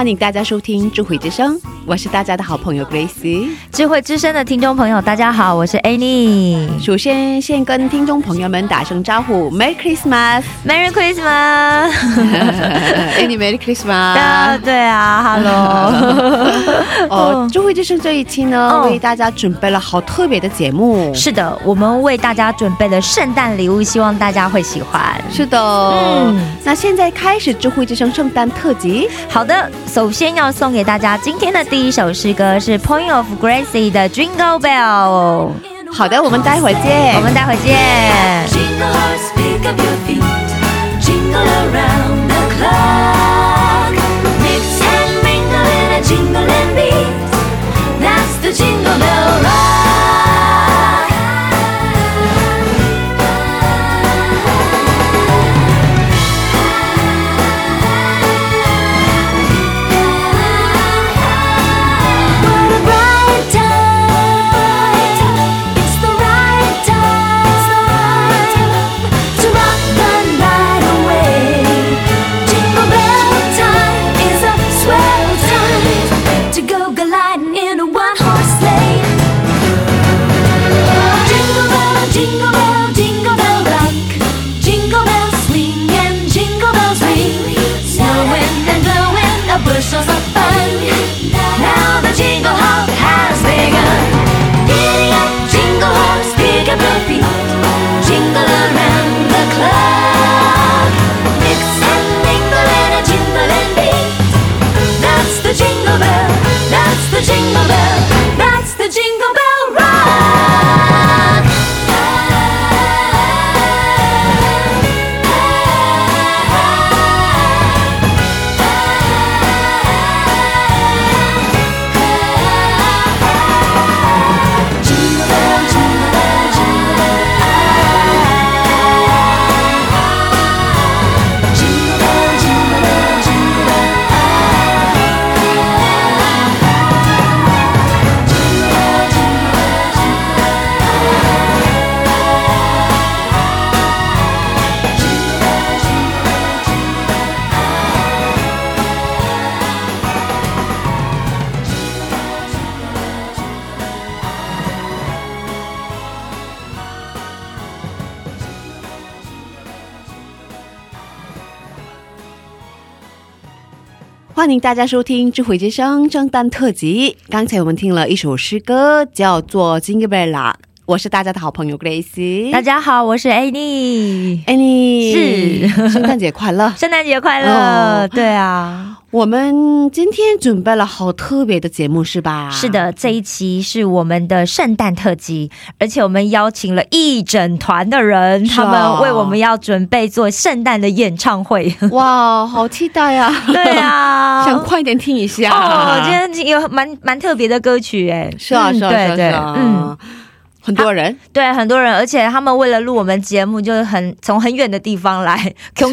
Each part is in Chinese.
欢迎大家收听智慧之声，我是大家的好朋友 Grace。智慧之声的听众朋友，大家好，我是 Annie。首先，先跟听众朋友们打声招呼，Merry Christmas！Merry Christmas，Annie，Merry Christmas！啊，对啊，Hello。哦，智慧之声这一期呢，哦为大家准备了好特别的节目。是的，我们为大家准备了圣诞礼物，希望大家会喜欢。是的，嗯那现在开始智慧之声圣诞特辑。好的，首先要送给大家今天的第一首诗歌是 Point of Gracie 的 Jingle Bell。好的，我们待会儿见。我们待会见。欢迎大家收听智慧之声圣诞特辑。刚才我们听了一首诗歌，叫做《Jingle Bell》，我是大家的好朋友 Grace。大家好，我是 Annie，Annie 是圣诞节快乐！圣诞节快乐！哦对啊，我们今天准备了好特别的节目，是吧？是。的，这一期是我们的圣诞特辑，而且我们邀请了一整团的人，他们为我们要准备做圣诞的演唱会。哇，好期待呀、啊！对啊，想快点听一下。哦，今天有蛮蛮特别的歌曲哎，是啊，嗯是啊，是啊，嗯，很多人，对，很多人，而且他们为了录我们节目，就是很从很远的地方来 o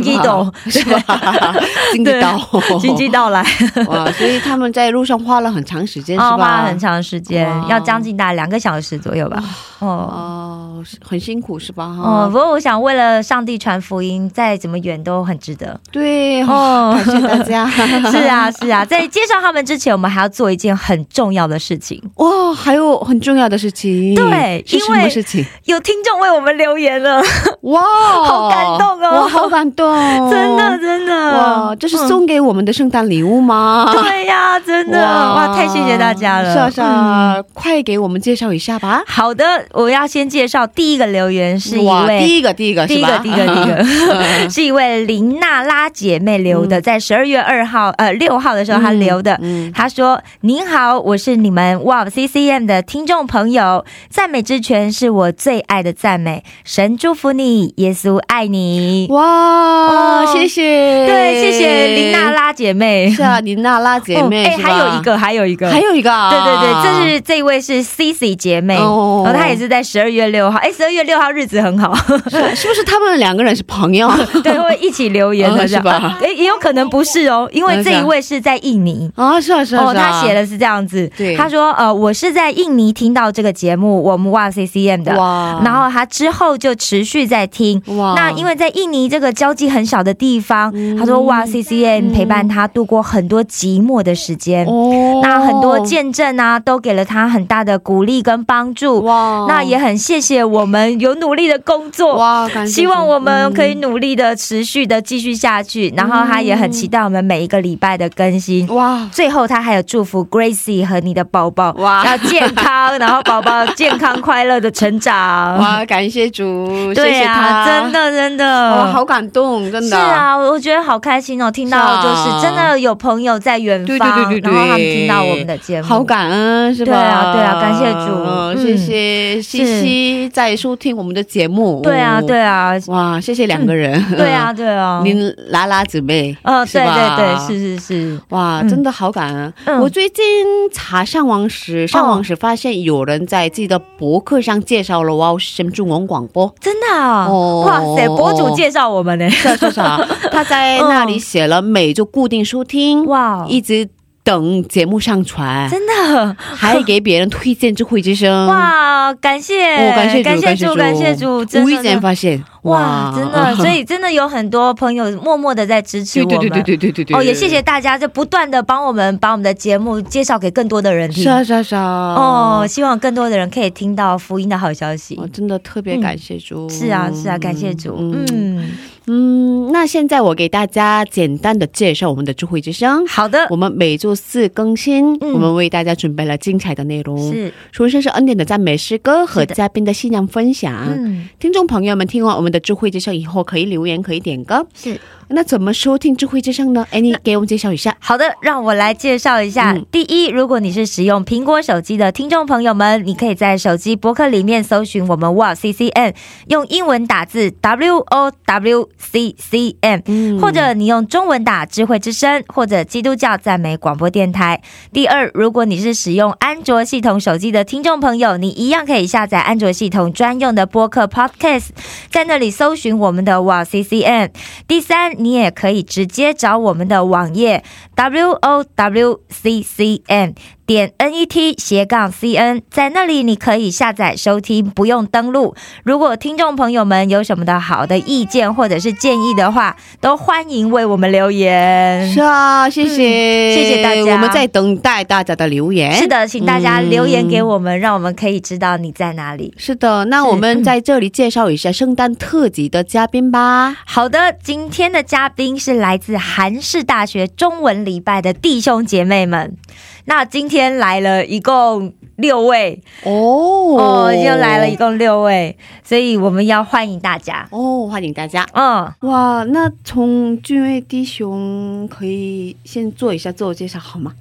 是吧？经济到，经济到来，哇！所以他们在路上花了很长时间，是哦，吧？花了很长时间，要将近大概两个小时左右吧。哦。哦，很辛苦是吧？哦，不，过我想为了上帝传福音，再怎么远都很值得。对，哦哦，感谢大家。是啊，是啊，在介绍他们之前，我们还要做一件很重要的事情。哇，还有很重要的事情，对因为？有听众为我们留言了，哇，好感动哦哇，好感动，真的真的，哇，这是送给我们的圣诞礼物吗？对呀、真的哇，太谢谢大家了。是啊是啊，嗯快给我们介绍一下吧。好的，我要先介绍第一个留言是一，位第一个第一个第一个，第一个，第一个 是一位林娜拉姐妹留的，在十二月二号呃六号的时候她留的。嗯她说：“您好，我是你们 Wow CCM 的听众朋友，赞美之泉是我最爱的赞美，神祝福你，耶稣爱你。哇，哦谢谢，对，谢谢林娜拉姐妹。是啊，林娜拉姐妹，哦哎、还有一，个，还有一个，还有一个啊，对对对，这是这一位是 Cici 姐妹，哦。然后她也是在十二月六号，哎，十二月六号日子很好，是是不是他们两个人是朋友？对，会一起留言的哦，是吧？哎，也有可能不是哦，因为这一位是在印尼。啊，是啊是啊，哦，他写的是这样子，对。他说，呃，我是在印尼听到这个节目，我们哇 CCM 的，哇。然后他之后就持续在听。哇。那因为在印尼这个交际很少的地方，他说哇 CCM 陪伴他度过很多寂寞的时间。哦。那很多见证啊，都给了他很大的鼓励跟帮助。哇。那也很谢谢我们有努力的工作。哇，希望我们可以嗯。努力的、持续的继续下去，然后他也很期待我们每一个礼拜的更新。哇。最后，他还有祝福 Gracie 和你的宝宝哇。要健康，然后宝宝健康快乐的成长。哇，感谢主，谢谢对啊，他，真的真的，哇，好感动，真的是，啊，我觉得好开心哦！听到就是真的有朋友在远对方，对对对对，然后他们听到我们的节目，好感恩是吧？对啊对啊感谢主嗯谢谢西西在收听我们的节目，对啊，对啊，哇，谢谢两个人，对啊，对啊，您拉拉姊妹，哦，对对对，是是是，哇，嗯真的好感恩！嗯我最近查上网时，上网时发现有人在自己的博客上介绍了哇，深中文广播。真的啊，哦。哇塞，博主介绍我们呢，是啊是啊是啊，他在那里 写了每周固定收听，哇，一直等节目上传，真的 还给别人推荐智慧之声 哇！感谢，感谢主，感谢主，感谢主，真的。无意间发现哇，真的，所以真的有很多朋友默默的在支持我们，对对对对对对对。哦，也谢谢大家，就不断的帮我们把我们的节目介绍给更多的人听。是啊是啊哦，希望更多的人可以听到福音的好消息。我真的特别感谢主，是啊是啊，感谢主，嗯。嗯，那现在我给大家简单的介绍我们的智慧之声。好的我，们每周四更新，嗯我们为大家准备了精彩的内容，是，首先是恩典的赞美诗歌和嘉宾的信仰分享。嗯，听众朋友们，听完我们的智慧之声以后，可以留言，可以点歌。是。那怎么收听智慧之声呢？哎，你给我们介绍一下。好的，让我来介绍一下。嗯第一，如果你是使用苹果手机的听众朋友们，你可以在手机博客里面搜寻我们 Wow C C N，用英文打字 W O W C C N，、嗯或者你用中文打智慧之声或者基督教赞美广播电台。第二，如果你是使用安卓系统手机的听众朋友，你一样可以下载安卓系统专用的播客 Podcast，在那里搜寻我们的 Wow C C N。第三，你也可以直接找我们的网页 w o w c c n 点 n e t 斜杠 c n，在那里你可以下载收听，不用登录。如果听众朋友们有什么的好的意见或者是建议的话，都欢迎为我们留言。是啊，谢谢、嗯谢谢大家我们在等待大家的留言。是的，请大家留言给嗯我们，让我们可以知道你在哪里。是的，那我们在这里介绍一下圣诞特辑的嘉宾吧。好的，今天的嘉宾是来自韩式大学中文礼拜的弟兄姐妹们。那今天来了一共六位哦哦，又来了一共六位，所以我们要欢迎大家。哦，欢迎大家。嗯，哇，那从俊伟弟兄可以先做一下自我介绍好吗？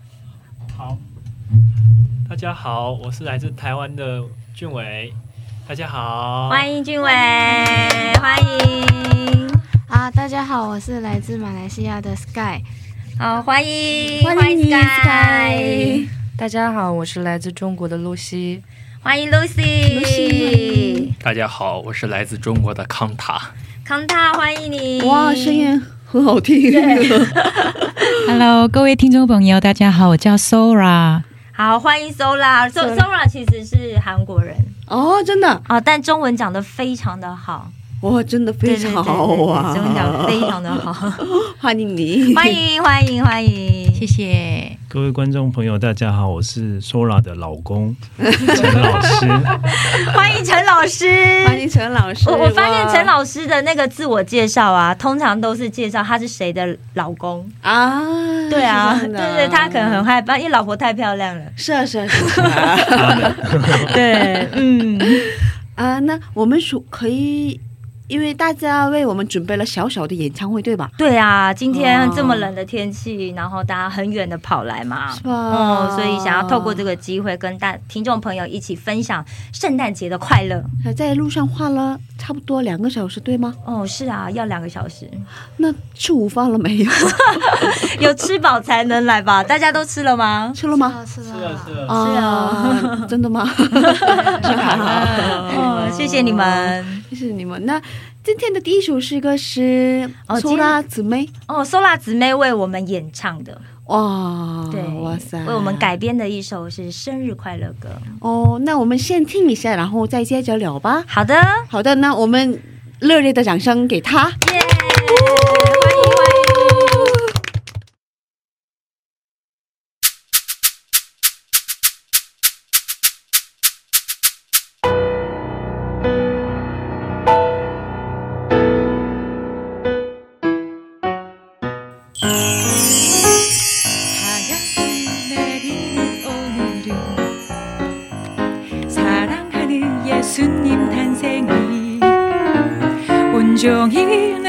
好，大家好，我是来自台湾的俊伟。大家好，欢迎俊伟，欢迎，啊，大家好，我是来自马来西亚的 Sky。好，欢迎，欢迎你 Sky，大家好，我是来自中国的露西。欢迎 Lucy，大家好，我是来自中国的康塔。康塔，欢迎你。哇，声音很好听。Hello，各位听众朋友，大家好，我叫 Sora。好，欢迎 Sola。So Sola Sola 其实是韩国人哦，真的，哦，但中文讲的非常的好，哇，真的非常好啊！对对对对中文讲非常的好，欢迎你，欢迎欢迎欢迎，谢谢。各位观众朋友，大家好，我是 Sora 的老公 陈老师。欢迎陈老师，欢迎陈老师。我我发现陈老师的那个自我介绍啊，通常都是介绍他是谁的老公。啊，对啊，对对，他可能很害怕，因为老婆太漂亮了。是啊是啊是啊 对，嗯，啊，那我们说可以，因为大家为我们准备了小小的演唱会，对吧？对啊，今天哦这么冷的天气，然后大家很远的跑来嘛，是吧哦，所以想要透过这个机会跟大听众朋友一起分享圣诞节的快乐。呃在路上花了差不多两个小时，对吗？哦，是啊，要两个小时，那吃午饭了没有？有吃饱才能来吧？大家都吃了吗？吃了吗？是是了是了，啊，真的吗？哦，谢谢你们。谢谢你们。那今天的第一首诗歌是哦苏拉姊妹。哦，Sola 姊妹为我们演唱的，哇，对，哇塞，为我们改编的一首是生日快乐歌。哦。那我们先听一下，然后再接着聊吧。好的，好的，那我们热烈的掌声给他。耶， 예수님 탄생이 온종일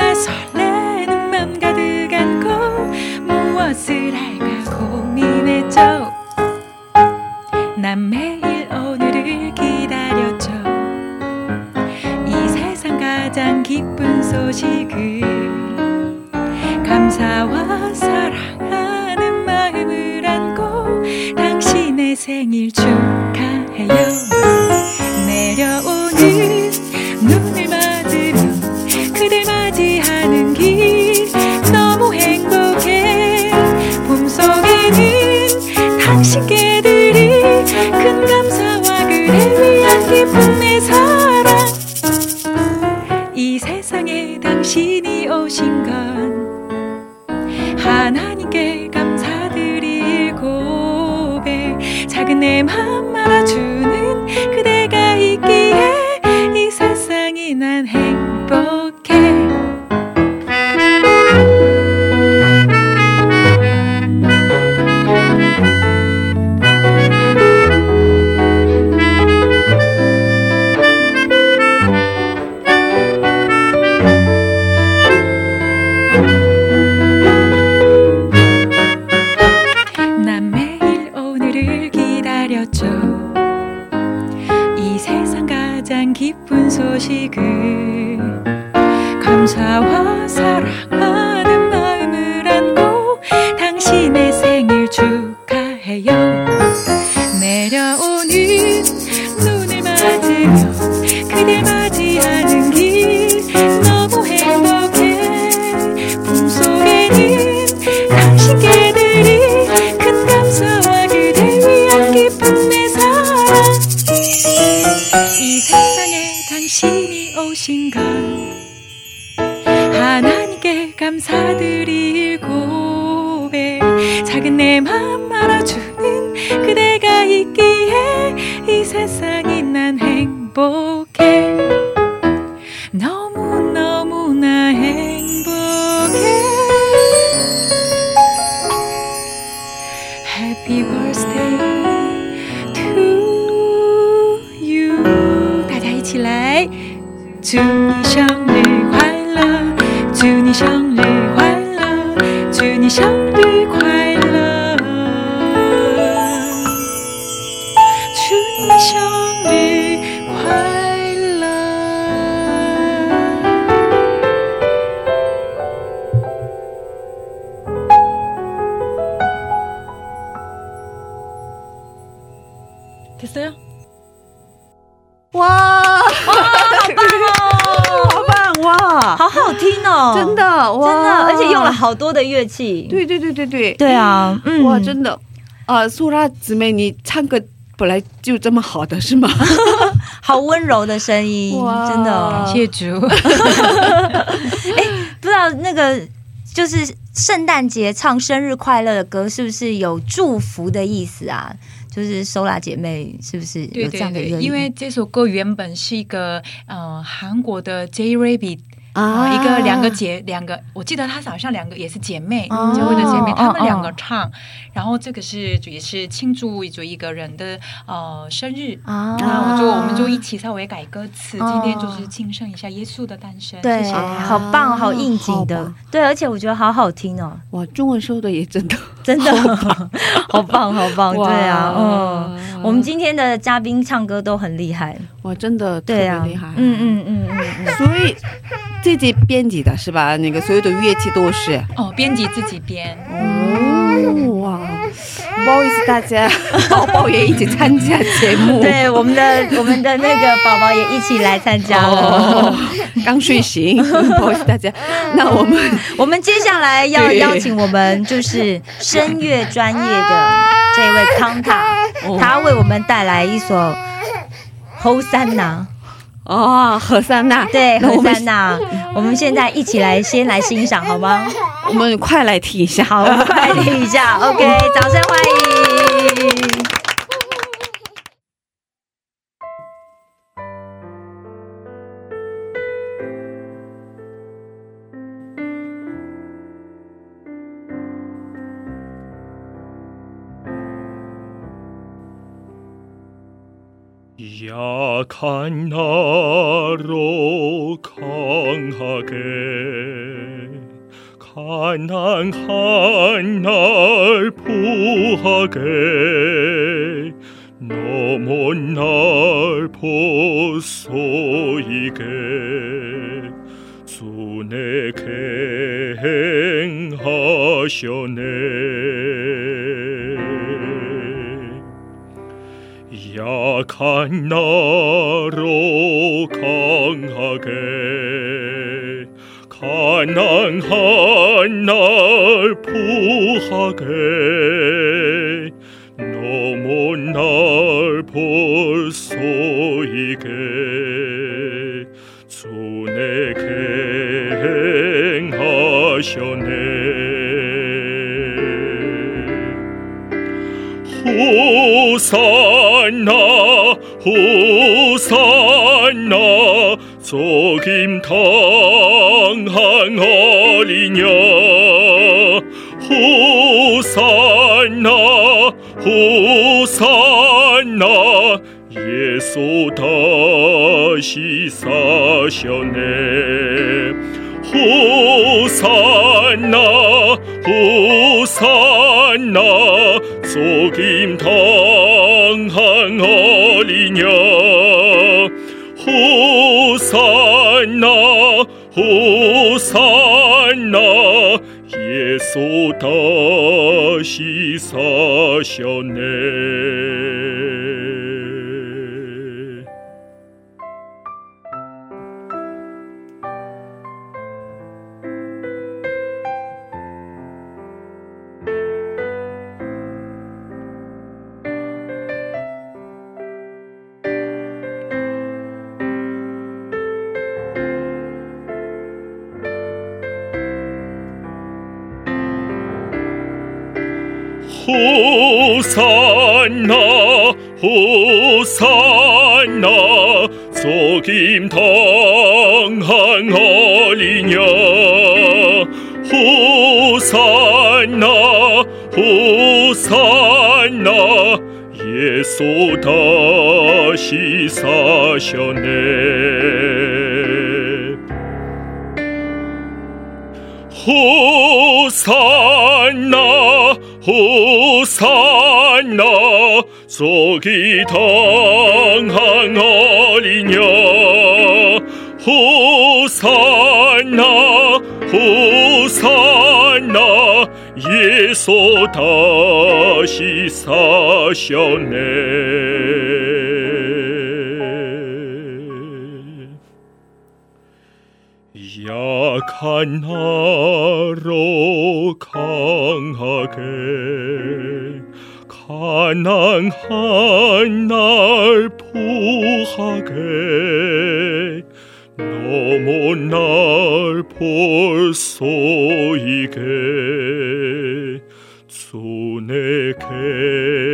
呃，苏拉姊妹，你唱歌本来就这么好的是吗？好温柔的声音，哇真的哦。谢主。哎不知道那个就是圣诞节唱生日快乐的歌，是不是有祝福的意思啊？就是收拉姐妹是不是有这样的一个？因为这首歌原本是一个呃韩国的 J Rabbit 啊啊，一个两个姐两个，我记得她好像两个也是姐妹，哦。结婚的姐妹，哦她们两个哦。唱，然后这个是也是庆祝就一个人的呃生日。啊。那我就我们就一起稍微改歌词，哦。今天就是庆生一下耶稣的诞生。对，谢谢。好棒，好应景的，对，而且我觉得好好听哦，哇，中文说的也真的真的，好棒，好棒，对啊，嗯，我们今天的嘉宾唱歌都很厉害，哇，真的对啊，厉害。嗯嗯嗯嗯嗯，所以自己编辑的是吧？那个所有的乐器都是。哦，编辑自己编。哦哇，不好意思，大家 宝宝也一起参加节目。对，我们的我们的那个 宝宝也一起来参加了。哦，刚睡醒，不好意思大家。那我们 我们接下来要邀请我们就是声乐专业的这位康塔，哦他为我们带来一首《后三呐哦，何塞娜，》，对，那我们后三呐，我们现在一起来先来欣赏好吗？我们快来听一下。好，我们快听一下，OK，掌声欢迎。 약한 나로 강하게. 가난한 날 부하게. 넘은 날 보소이게. 주 내게 행하셨네 약한 나로 강하게. 가난한 날 부하게. 넘은 날 볼 소이게. 주 내게 행하셨네. 호산나 호산나 속임 당한 어리냐? 호산나 호산나 예수 다시 사셨네. 호산나 호산나 속임 당한 어리냐 호산나 호산나 예수 다시 사셨네 호산나 호산나 속임 당한 어리냐? 호산나 호산나 예수 다시 사셨네 호산나 호산나 속이 당한 어리냐 호산나 호산나 예수 다시 사셨네 약한 나로 강하게 하난 날 보하게 너무 날 벌써 이게 손에 갱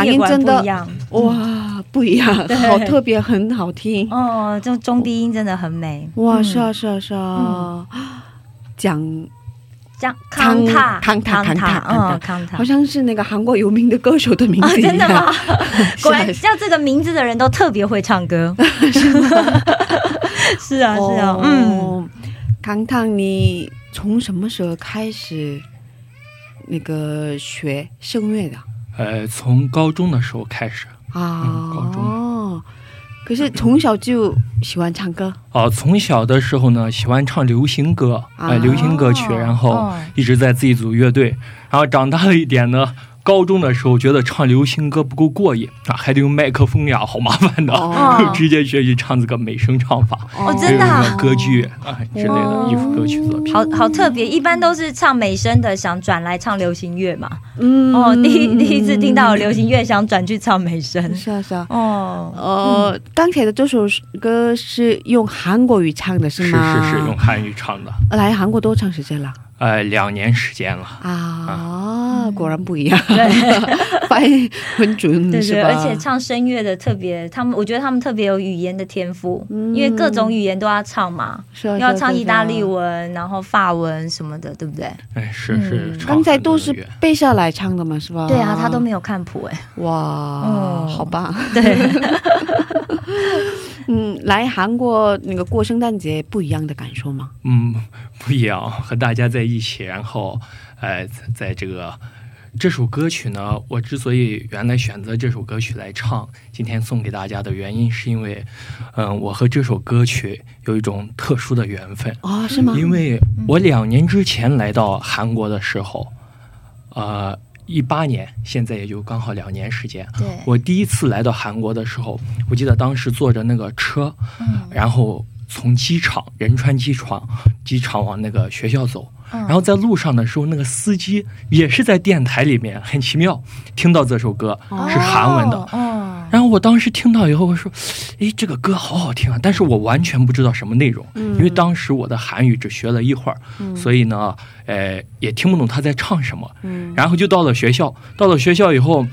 嗓专业果然音真的不一样。哇不一样，好特别，很好听。哦，这中低音真的很美。哇，嗯是啊是啊是啊，讲讲康塔康塔康塔好。像是那个韩国有名的歌手的名啊，字。真的吗？果然叫这个名字的人都特别会唱歌。是啊，是啊，嗯，哦，康康，你从什么时候开始那个学声乐的呃，从高中的时候开始，啊？嗯高中哦，可是从小就喜欢唱歌哦、从小的时候呢，喜欢唱流行歌，呃，啊流行歌曲，然后哦一直在自己组乐队。然后长大了一点呢，高中的时候觉得唱流行歌不够过瘾啊，还得用麦克风呀，好麻烦的，哦 直接学习唱这个美声唱法，哦真的歌剧啊之类的哦艺术歌曲作品。好好特别，一般都是唱美声的，想转来唱流行乐嘛。嗯哦，第一第一次听到流行乐，想转去唱美声。是啊是啊。哦，呃，刚才的这首歌是用韩国语唱的是吗是？是是，用韩语唱的，来韩国多长时间了？呃，两年时间了。啊，果然不一样，对 发音很准，对对，是吧？而且唱声乐的特别，他们我觉得他们特别有语言的天赋，嗯因为各种语言都要唱嘛，是啊要唱意大利。文，然后法文什么的，对不对？哎，是是刚才都是背下来唱的嘛，是吧？对啊，他都没有看谱哎。哇，哦好吧。对，嗯，来韩国那个过圣诞节不一样的感受吗？嗯，不一样，和大家在一起，然后，呃，在在这个这首歌曲呢，我之所以原来选择这首歌曲来唱，今天送给大家的原因，是因为，嗯、我和这首歌曲有一种特殊的缘分，哦，是吗？因为我两年之前来到韩国的时候，呃，一八年，现在也就刚好两年时间。对，我第一次来到韩国的时候，我记得当时坐着那个车，嗯。然后从机场仁川机场机场往那个学校走，嗯然后在路上的时候，那个司机也是在电台里面，很奇妙，听到这首歌是韩文的。哦，然后我当时听到以后，我说：“诶，这个歌好好听啊！”但是我完全不知道什么内容，嗯因为当时我的韩语只学了一会儿，所以呢，呃，也听不懂他在唱什么。嗯然后就到了学校，到了学校以后，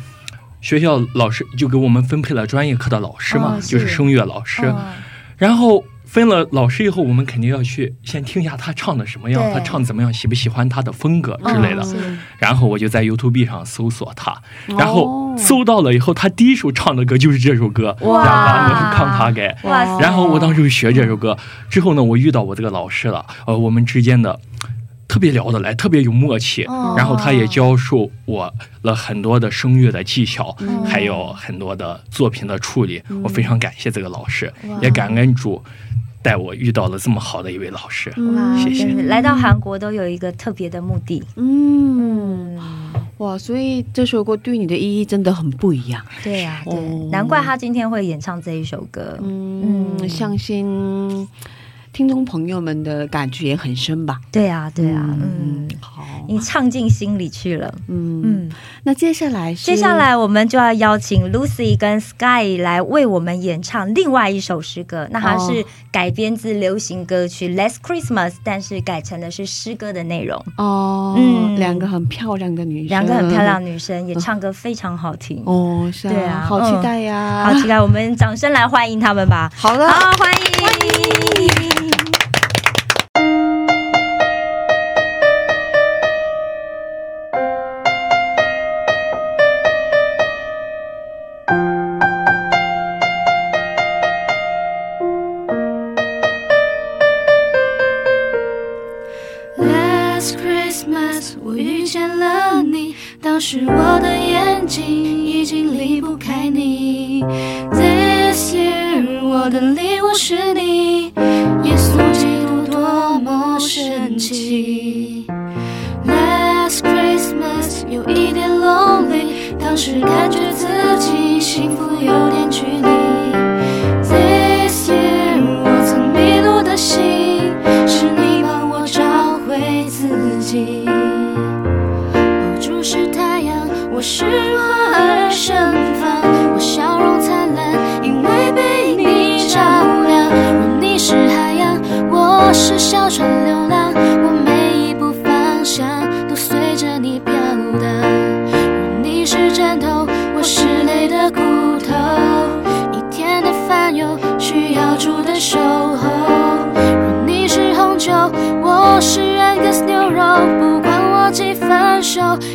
学校老师就给我们分配了专业课的老师嘛，哦是就是声乐老师。哦然后分了老师以后，我们肯定要去先听一下他唱的什么样，他唱怎么样，喜不喜欢他的风格之类的。哦然后我就在 YouTube 上搜索他，哦然后搜到了以后，他第一首唱的歌就是这首歌。然后我当时就学这首歌，之后呢，我遇到我这个老师了，呃，我们之间的特别聊得来，特别有默契。哦然后他也教授我了很多的声乐的技巧，嗯还有很多的作品的处理。我非常感谢这个老师，也感恩主带我遇到了这么好的一位老师。哇，谢谢来到韩国都有一个特别的目的。嗯，嗯，哇，所以这首歌对你的意义真的很不一样。对呀、对，哦难怪他今天会演唱这一首歌。嗯，嗯相信听众朋友们的感觉也很深吧？对啊，对啊，嗯，好，你唱进心里去了。嗯嗯，那接下来是接下来我们就要邀请 Lucy 跟 Sky 来为我们演唱另外一首诗歌。那它是改编自流行歌曲《Last Christmas》，但是改成的是诗歌的内容。哦，嗯两个很漂亮的女生，两个很漂亮的女生也唱歌非常好听。哦，是啊，对啊好期待呀、好期待，我们掌声来欢迎他们吧！好的，好，欢迎。Last Christmas 是我的眼睛已经离不开你。This year，我的礼物是你，耶稣基督多么神奇。Last Christmas 有一点 lonely，当时感觉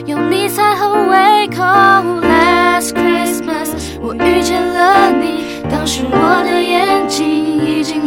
有你才合胃口。Last Christmas，我遇见了你，当时我的眼睛已经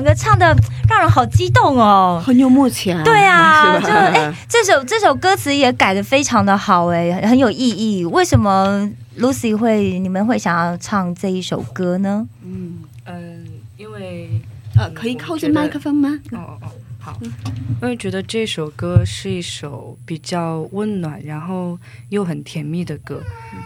两个唱的让人好激动哦。很有默契啊。对啊，是就吧哎，这首这首歌词也改的非常的好，哎，很有意义。为什么 Lucy 会你们会想要唱这一首歌呢？嗯嗯，因为呃，可以靠近麦克风吗？哦哦哦，好，因为觉得这首歌是一首比较温暖，然后又很甜蜜的歌。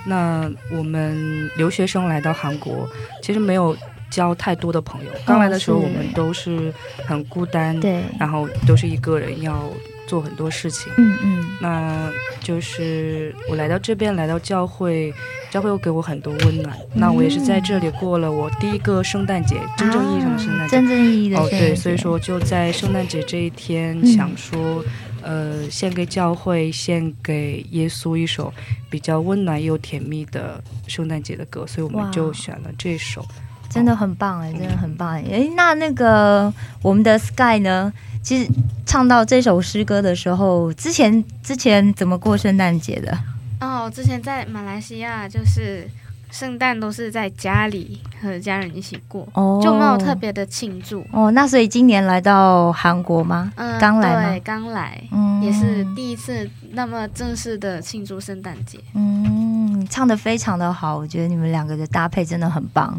那我们留学生来到韩国，其实没有交太多的朋友。刚来的时候，我们都是很孤单，对，然后都是一个人要做很多事情。嗯嗯，那就是我来到这边，来到教会，教会又给我很多温暖。那我也是在这里过了我第一个圣诞节，真正意义上的圣诞节。真正意义的哦，对，所以说就在圣诞节这一天，嗯想说，呃，献给教会，献给耶稣一首比较温暖又甜蜜的圣诞节的歌，所以我们就选了这首。真的很棒哎，真的很棒哎。哎，那那个我们的 Sky 呢？其实唱到这首诗歌的时候，之前之前怎么过圣诞节的？哦，之前在马来西亚就是圣诞都是在家里和家人一起过，哦就没有特别的庆祝。哦，那所以今年来到韩国吗？嗯，刚来吗对，刚来，嗯也是第一次那么正式的庆祝圣诞节。嗯，唱的非常的好，我觉得你们两个的搭配真的很棒。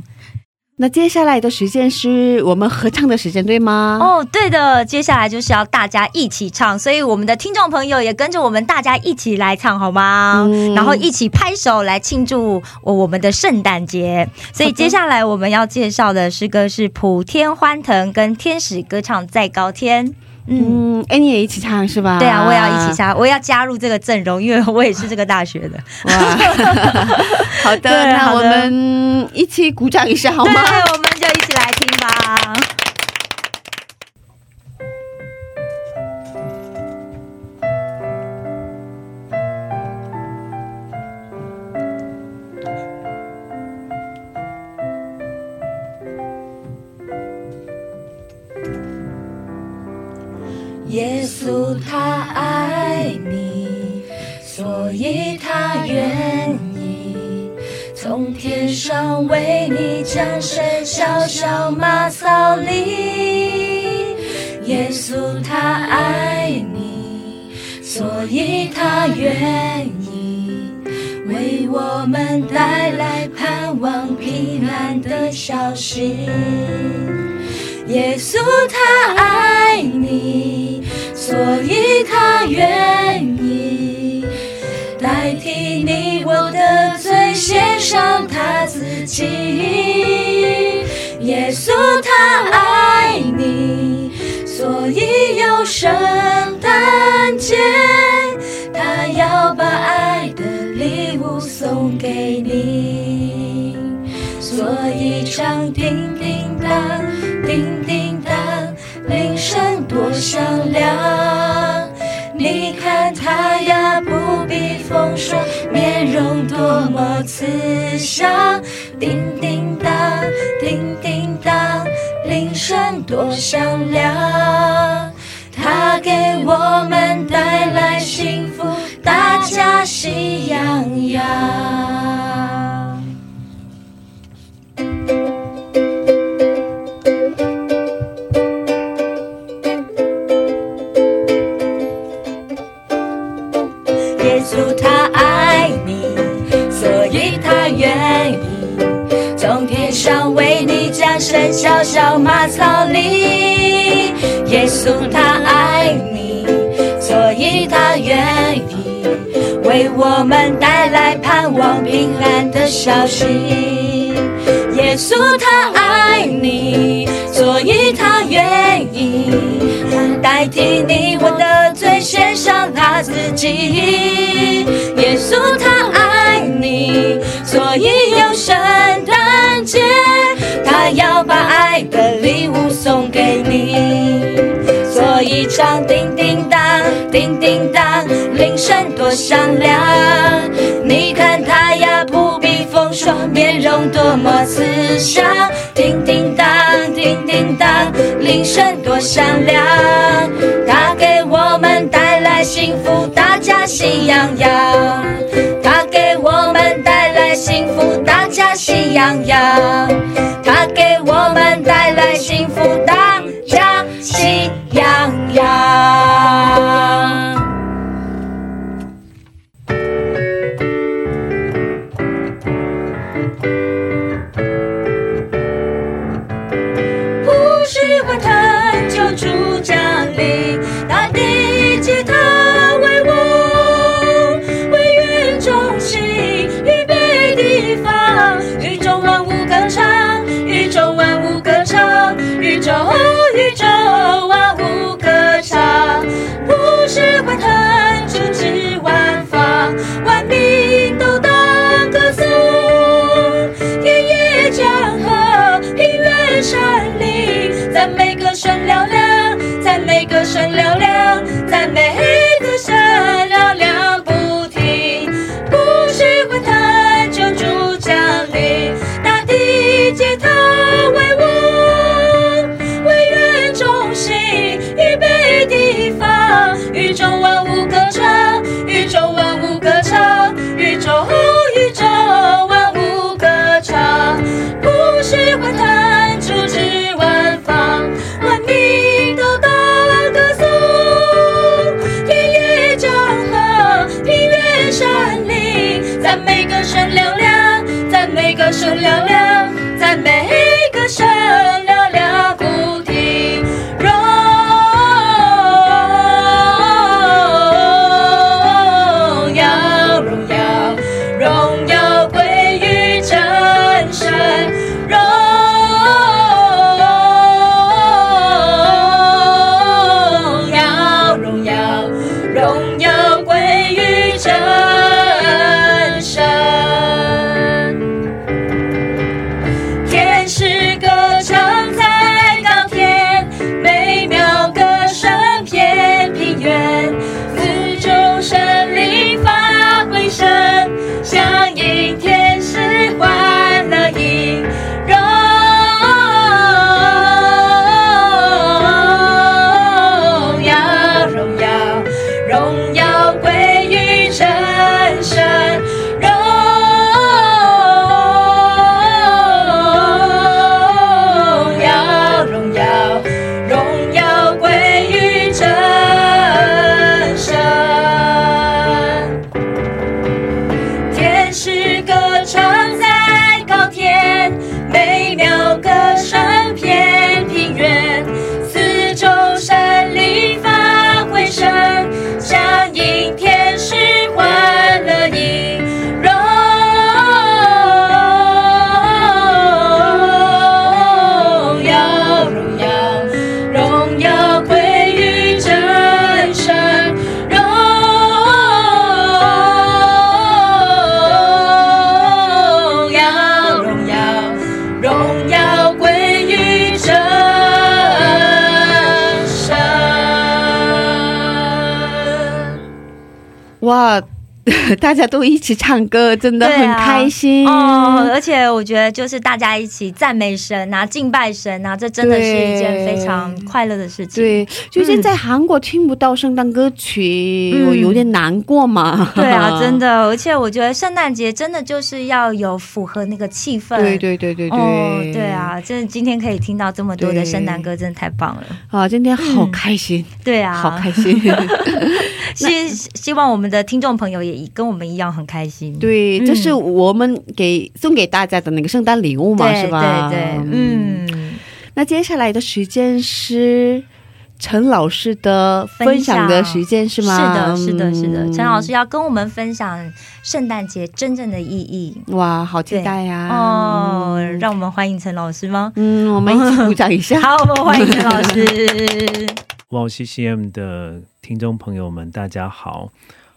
那接下来的时间是我们合唱的时间，对吗？哦，对的，接下来就是要大家一起唱，所以我们的听众朋友也跟着我们大家一起来唱好吗？嗯然后一起拍手来庆祝我我们的圣诞节。所以接下来我们要介绍的诗歌是普天欢腾跟天使歌唱在高天。嗯。嗯，哎，你也一起唱是吧？对啊，我也要一起。唱，我也要加入这个阵容，因为我也是这个大学的。哇，好的，那我们一起鼓掌一下好吗对，吗？我们就一起来听吧。上为你降生小小马槽里。耶稣他爱你，所以他愿意为我们带来盼望平安的消息。耶稣他爱你，所以他愿意上他自己。耶稣他爱你，所以有圣诞节，他要把爱的礼物送给你。所以唱叮叮当，叮叮当，铃声多响亮。你看他风霜，面容多么慈祥。叮叮当，叮叮当，铃声多响亮。他给我们带来幸福，大家喜洋洋。你降生小小马槽里。耶稣他爱你，所以他愿意为我们带来盼望平安的消息。耶稣他爱你，所以他愿意代替你我的罪，献上他自己。耶稣他爱你，所以有圣所以唱叮叮当，叮叮当，铃声多响亮。你看他呀，不必风霜，面容多么慈祥。叮叮当，叮叮当，铃声多响亮。他给我们带来幸福，大家喜洋洋。他给我们带来幸福，大家喜洋洋。他给我们带来幸福，歌声嘹亮，赞美。大家都一起唱歌，真的很开心哦，而且我觉得就是大家一起赞美神啊、敬拜神啊，这真的是一件非常快乐的事情。对，就是在韩国听不到圣诞歌曲，嗯我有点难过嘛。对啊，真。的，而且我觉得圣诞节真的就是要有符合那个气氛。对对对对对，哦，对啊，真的今天可以听到这么多的圣诞歌，真的太棒了。啊，今天好开心，对啊，好开心。希希望我们的听众朋友也跟我们一样很开心。对，嗯这是我们给送给大家的那个圣诞礼物嘛，对是吧？对对，嗯，那接下来的时间是陈老师的分享的时间是吗？是的，是的，是的。嗯陈老师要跟我们分享圣诞节真正的意义。哇，好期待呀、哦，让我们欢迎陈老师吗？嗯，我们一起鼓掌一下。好，我们欢迎陈老师。哇，CCM 的听众朋友们，大家好！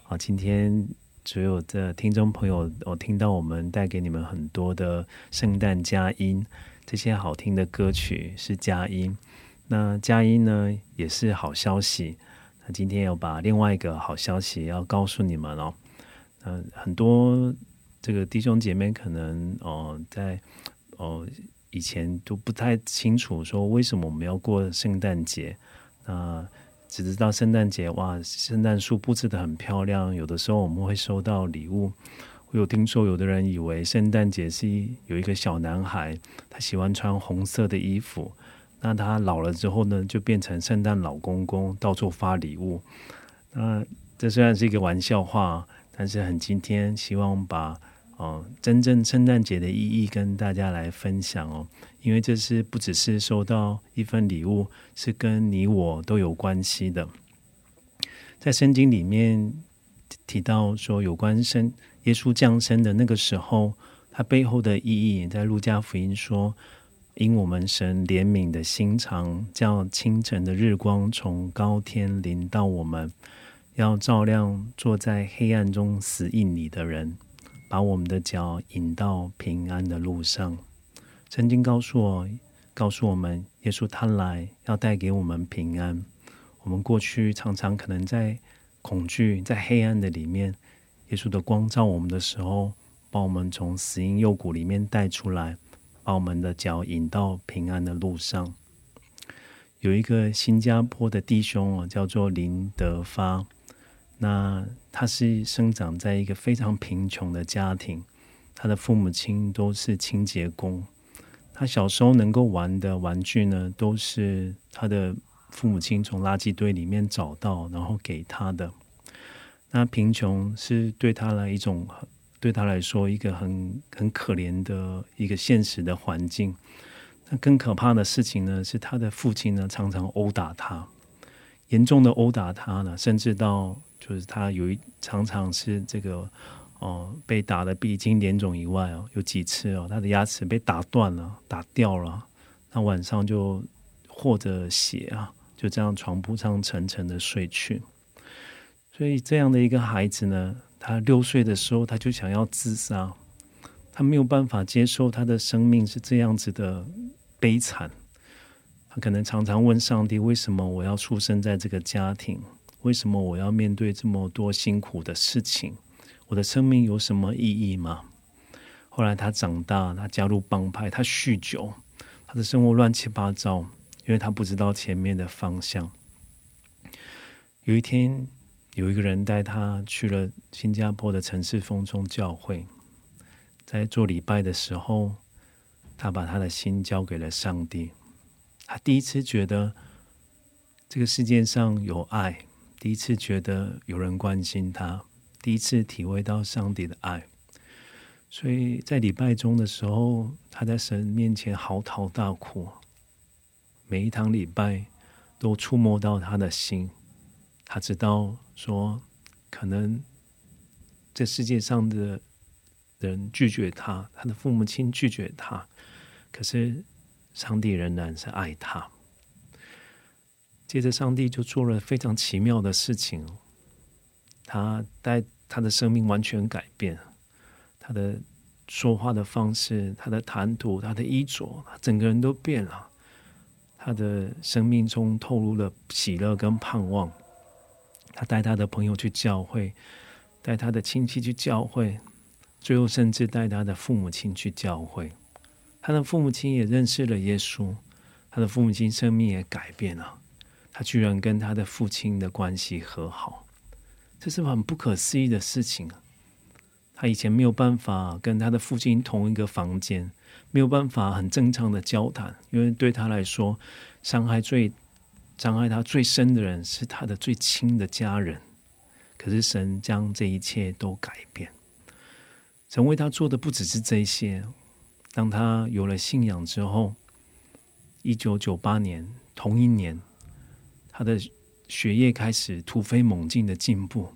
啊，今天所有的听众朋友，我听到我们带给你们很多的圣诞佳音，这些好听的歌曲是佳音。那佳音呢，也是好消息。那今天要把另外一个好消息要告诉你们哦。嗯、很多这个弟兄姐妹可能哦、在哦、以前都不太清楚说为什么我们要过圣诞节。那只知道圣诞节哇，圣诞树布置的很漂亮，有的时候我们会收到礼物。我有听说，有的人以为圣诞节是有一个小男孩，他喜欢穿红色的衣服，那他老了之后呢，就变成圣诞老公公，到处发礼物。那这虽然是一个玩笑话，但是很今天希望把哦、真正圣诞节的意义跟大家来分享哦，因为这是不只是收到一份礼物，是跟你我都有关系的。在圣经里面提到说，有关生耶稣降生的那个时候，它背后的意义，在路加福音说，因我们神怜悯的心肠，叫清晨的日光从高天临到我们，要照亮坐在黑暗中死印里的人，把我们的脚引到平安的路上。曾经告诉我，告诉我们，耶稣他来要带给我们平安。我们过去常常可能在恐惧、在黑暗的里面，耶稣的光照我们的时候，把我们从死荫幽谷里面带出来，把我们的脚引到平安的路上。有一个新加坡的弟兄哦，叫做林德发，那他是生长在一个非常贫穷的家庭，他的父母亲都是清洁工。他小时候能够玩的玩具呢，都是他的父母亲从垃圾堆里面找到，然后给他的。那贫穷是对他来一种，对他来说一个很很可怜的一个现实的环境。那更可怕的事情呢，是他的父亲呢常常殴打他，严重的殴打他呢，甚至到就是他有一常常是这个哦、被打的鼻青脸肿以外哦，有几次哦，他的牙齿被打断了、打掉了，那晚上就或者血啊，就这样床铺上沉沉的睡去。所以这样的一个孩子呢，他六岁的时候他就想要自杀，他没有办法接受他的生命是这样子的悲惨。他可能常常问上帝：为什么我要出生在这个家庭？为什么我要面对这么多辛苦的事情？我的生命有什么意义吗？后来他长大，他加入帮派，他酗酒，他的生活乱七八糟，因为他不知道前面的方向。有一天，有一个人带他去了新加坡的城市风中教会，在做礼拜的时候，他把他的心交给了上帝。他第一次觉得这个世界上有爱，第一次觉得有人关心他，第一次体会到上帝的爱。所以在礼拜中的时候，他在神面前嚎啕大哭。每一堂礼拜都触摸到他的心，他知道说可能这世界上的人拒绝他，他的父母亲拒绝他，可是上帝仍然是爱他。接着，上帝就做了非常奇妙的事情，他带他的生命完全改变，他的说话的方式、他的谈吐、他的衣着，他整个人都变了。他的生命中透露了喜乐跟盼望。他带他的朋友去教会，带他的亲戚去教会，最后甚至带他的父母亲去教会。他的父母亲也认识了耶稣，他的父母亲生命也改变了。他居然跟他的父亲的关系和好，这是很不可思议的事情啊！他以前没有办法跟他的父亲同一个房间。没有办法很正常的交谈，因为对他来说，伤害最伤害他最深的人是他的最亲的家人。可是神将这一切都改变，神为他做的不只是这些。当他有了信仰之后，一九九八年同一年，他的学业开始突飞猛进的进步，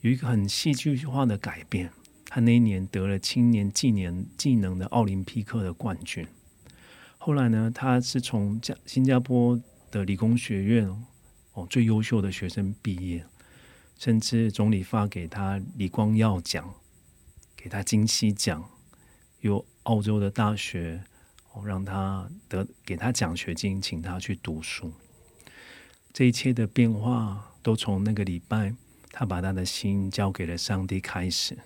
有一个很戏剧化的改变。他那一年得了青年技能技能的奥林匹克的冠军。后来呢，他是从加新加坡的理工学院哦最优秀的学生毕业，甚至总理发给他李光耀奖，给他金锡奖，有澳洲的大学哦让他得给他奖学金，请他去读书。这一切的变化都从那个礼拜，他把他的心交给了上帝开始。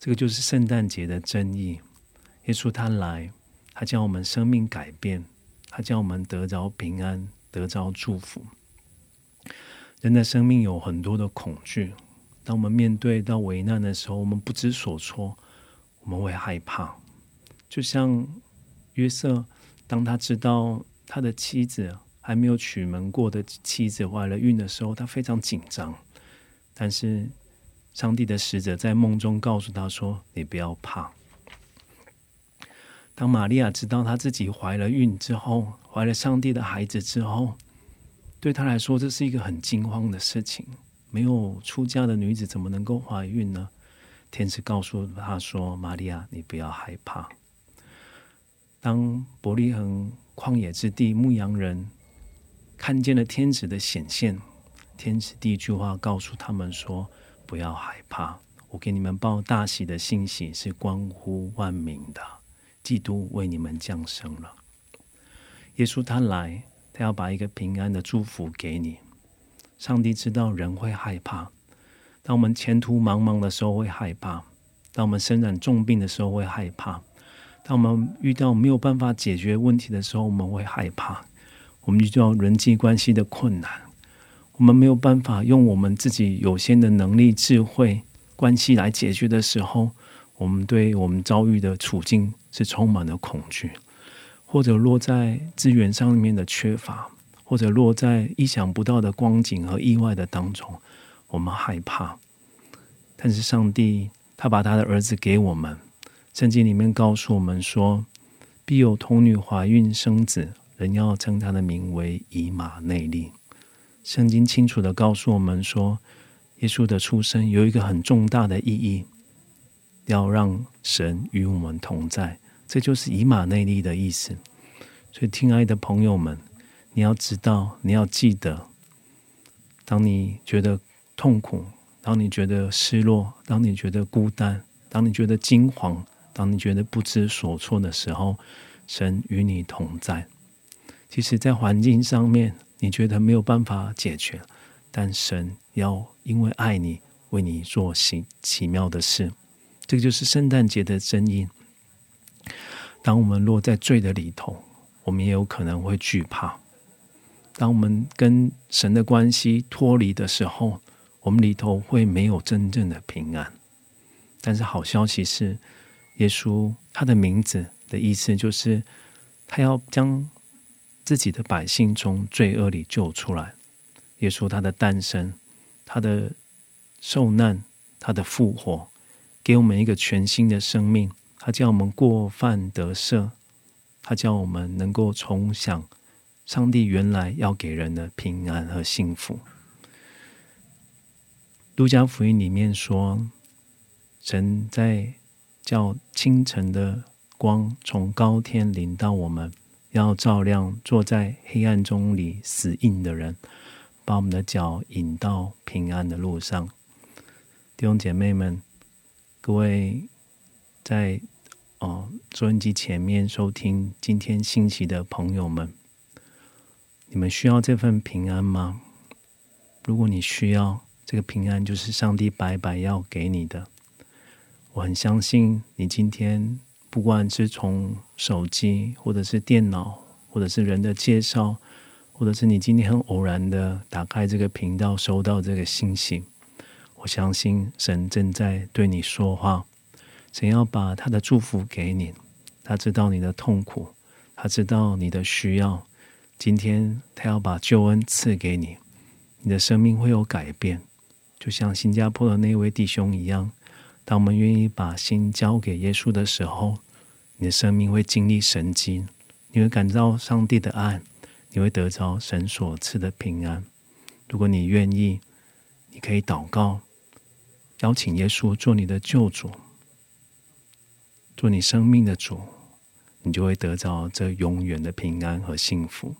这个就是圣诞节的真意。耶稣他来，他将我们生命改变，他将我们得着平安，得着祝福。人的生命有很多的恐惧，当我们面对到危难的时候，我们不知所措，我们会害怕。就像约瑟，当他知道他的妻子还没有娶门过的妻子怀了孕的时候，他非常紧张，但是。上帝的使者在梦中告诉他说：“你不要怕。”当玛利亚知道她自己怀了孕之后，怀了上帝的孩子之后，对她来说这是一个很惊慌的事情。没有出嫁的女子怎么能够怀孕呢？天使告诉她说：“玛利亚，你不要害怕。”当伯利恒旷野之地牧羊人看见了天使的显现，天使第一句话告诉他们说。不要害怕，我给你们报大喜的信息是关乎万民的，基督为你们降生了。耶稣他来，他要把一个平安的祝福给你。上帝知道人会害怕，当我们前途茫茫的时候会害怕，当我们身染重病的时候会害怕，当我们遇到没有办法解决问题的时候我们会害怕，我们遇到人际关系的困难。我们没有办法用我们自己有限的能力、智慧、关系来解决的时候，我们对我们遭遇的处境是充满了恐惧，或者落在资源上面的缺乏，或者落在意想不到的光景和意外的当中，我们害怕。但是上帝他把他的儿子给我们，圣经里面告诉我们说：“必有童女怀孕生子，人要称他的名为以马内利。”圣经清楚的告诉我们说，耶稣的出生有一个很重大的意义，要让神与我们同在，这就是以马内利的意思。所以，亲爱的朋友们，你要知道，你要记得，当你觉得痛苦，当你觉得失落，当你觉得孤单，当你觉得惊惶，当你觉得不知所措的时候，神与你同在。其实，在环境上面。你觉得没有办法解决，但神要因为爱你，为你做奇奇妙的事。这个就是圣诞节的真意。当我们落在罪的里头，我们也有可能会惧怕；当我们跟神的关系脱离的时候，我们里头会没有真正的平安。但是好消息是，耶稣他的名字的意思就是他要将。自己的百姓从罪恶里救出来，耶稣他的诞生，他的受难，他的复活，给我们一个全新的生命。他叫我们过犯得赦，他叫我们能够重享上帝原来要给人的平安和幸福。路加福音里面说，神在叫清晨的光从高天临到我们，要照亮坐在黑暗中里死硬的人，把我们的脚引到平安的路上。弟兄姐妹们，各位在哦收音机前面收听今天信息的朋友们，你们需要这份平安吗？如果你需要，这个平安就是上帝白白要给你的。我很相信你今天不管是从手机，或者是电脑，或者是人的介绍，或者是你今天很偶然的打开这个频道收到这个信息，我相信神正在对你说话，神要把他的祝福给你，他知道你的痛苦，他知道你的需要，今天他要把救恩赐给你，你的生命会有改变。就像新加坡的那位弟兄一样，当我们愿意把心交给耶稣的时候，你的生命会经历神迹，你会感到上帝的爱，你会得着神所赐的平安。如果你愿意，你可以祷告，邀请耶稣做你的救主，做你生命的主，你就会得着这永远的平安和幸福。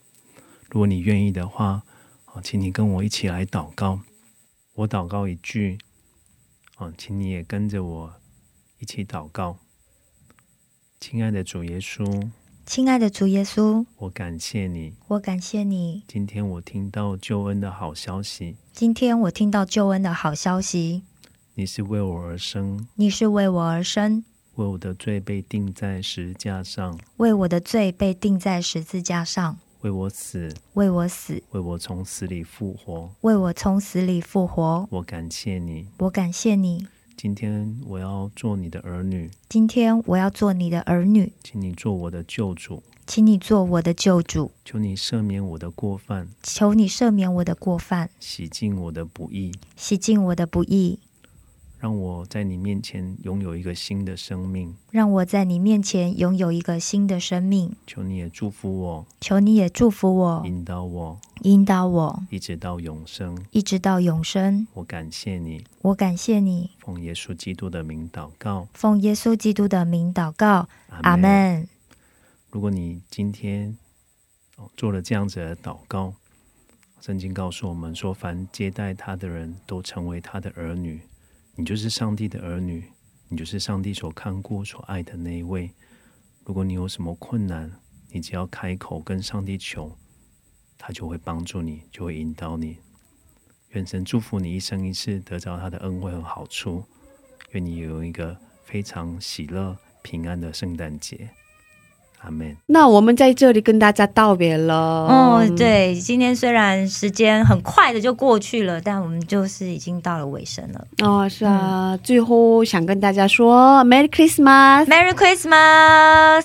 如果你愿意的话，好，请你跟我一起来祷告。我祷告一句，啊，请你也跟着我一起祷告。亲爱的主耶稣，亲爱的主耶稣，我感谢你，我感谢你。今天我听到救恩的好消息，今天我听到救恩的好消息，你是为我而生，你是为我而生，为我的罪被钉在十字架上，为我的罪被钉在十字架上，为我死，为我死，为我从死里复活。为我从死里复活。我感谢你，我感谢你。今天我要做你的儿女，今天我要做你的儿女，请你做我的救主，请你做我的救主，求你赦免我的过犯，求你赦免我的过犯，洗净我的不义，洗净我的不义，让我在你面前拥有一个新的生命。让我在你面前拥有一个新的生命。求你也祝福我，求你也祝福我，引导我，引导我，一直到永生。一直到永生。我感谢你，我感谢你，奉耶稣基督的名祷告，奉耶稣基督的名祷告，阿门。如果你今天哦做了这样子的祷告，圣经告诉我们说，凡接待他的人都成为他的儿女。你就是上帝的儿女，你就是上帝所看顾、所爱的那一位。如果你有什么困难，你只要开口跟上帝求，他就会帮助你，就会引导你。愿神祝福你一生一世得着他的恩惠和好处。愿你有一个非常喜乐、平安的圣诞节。阿门。那我们在这里跟大家道别了。哦，对，今天虽然时间很快的就过去了，但我们就是已经到了尾声了。哦，是啊，最后想跟大家说 Merry Christmas。Merry Christmas！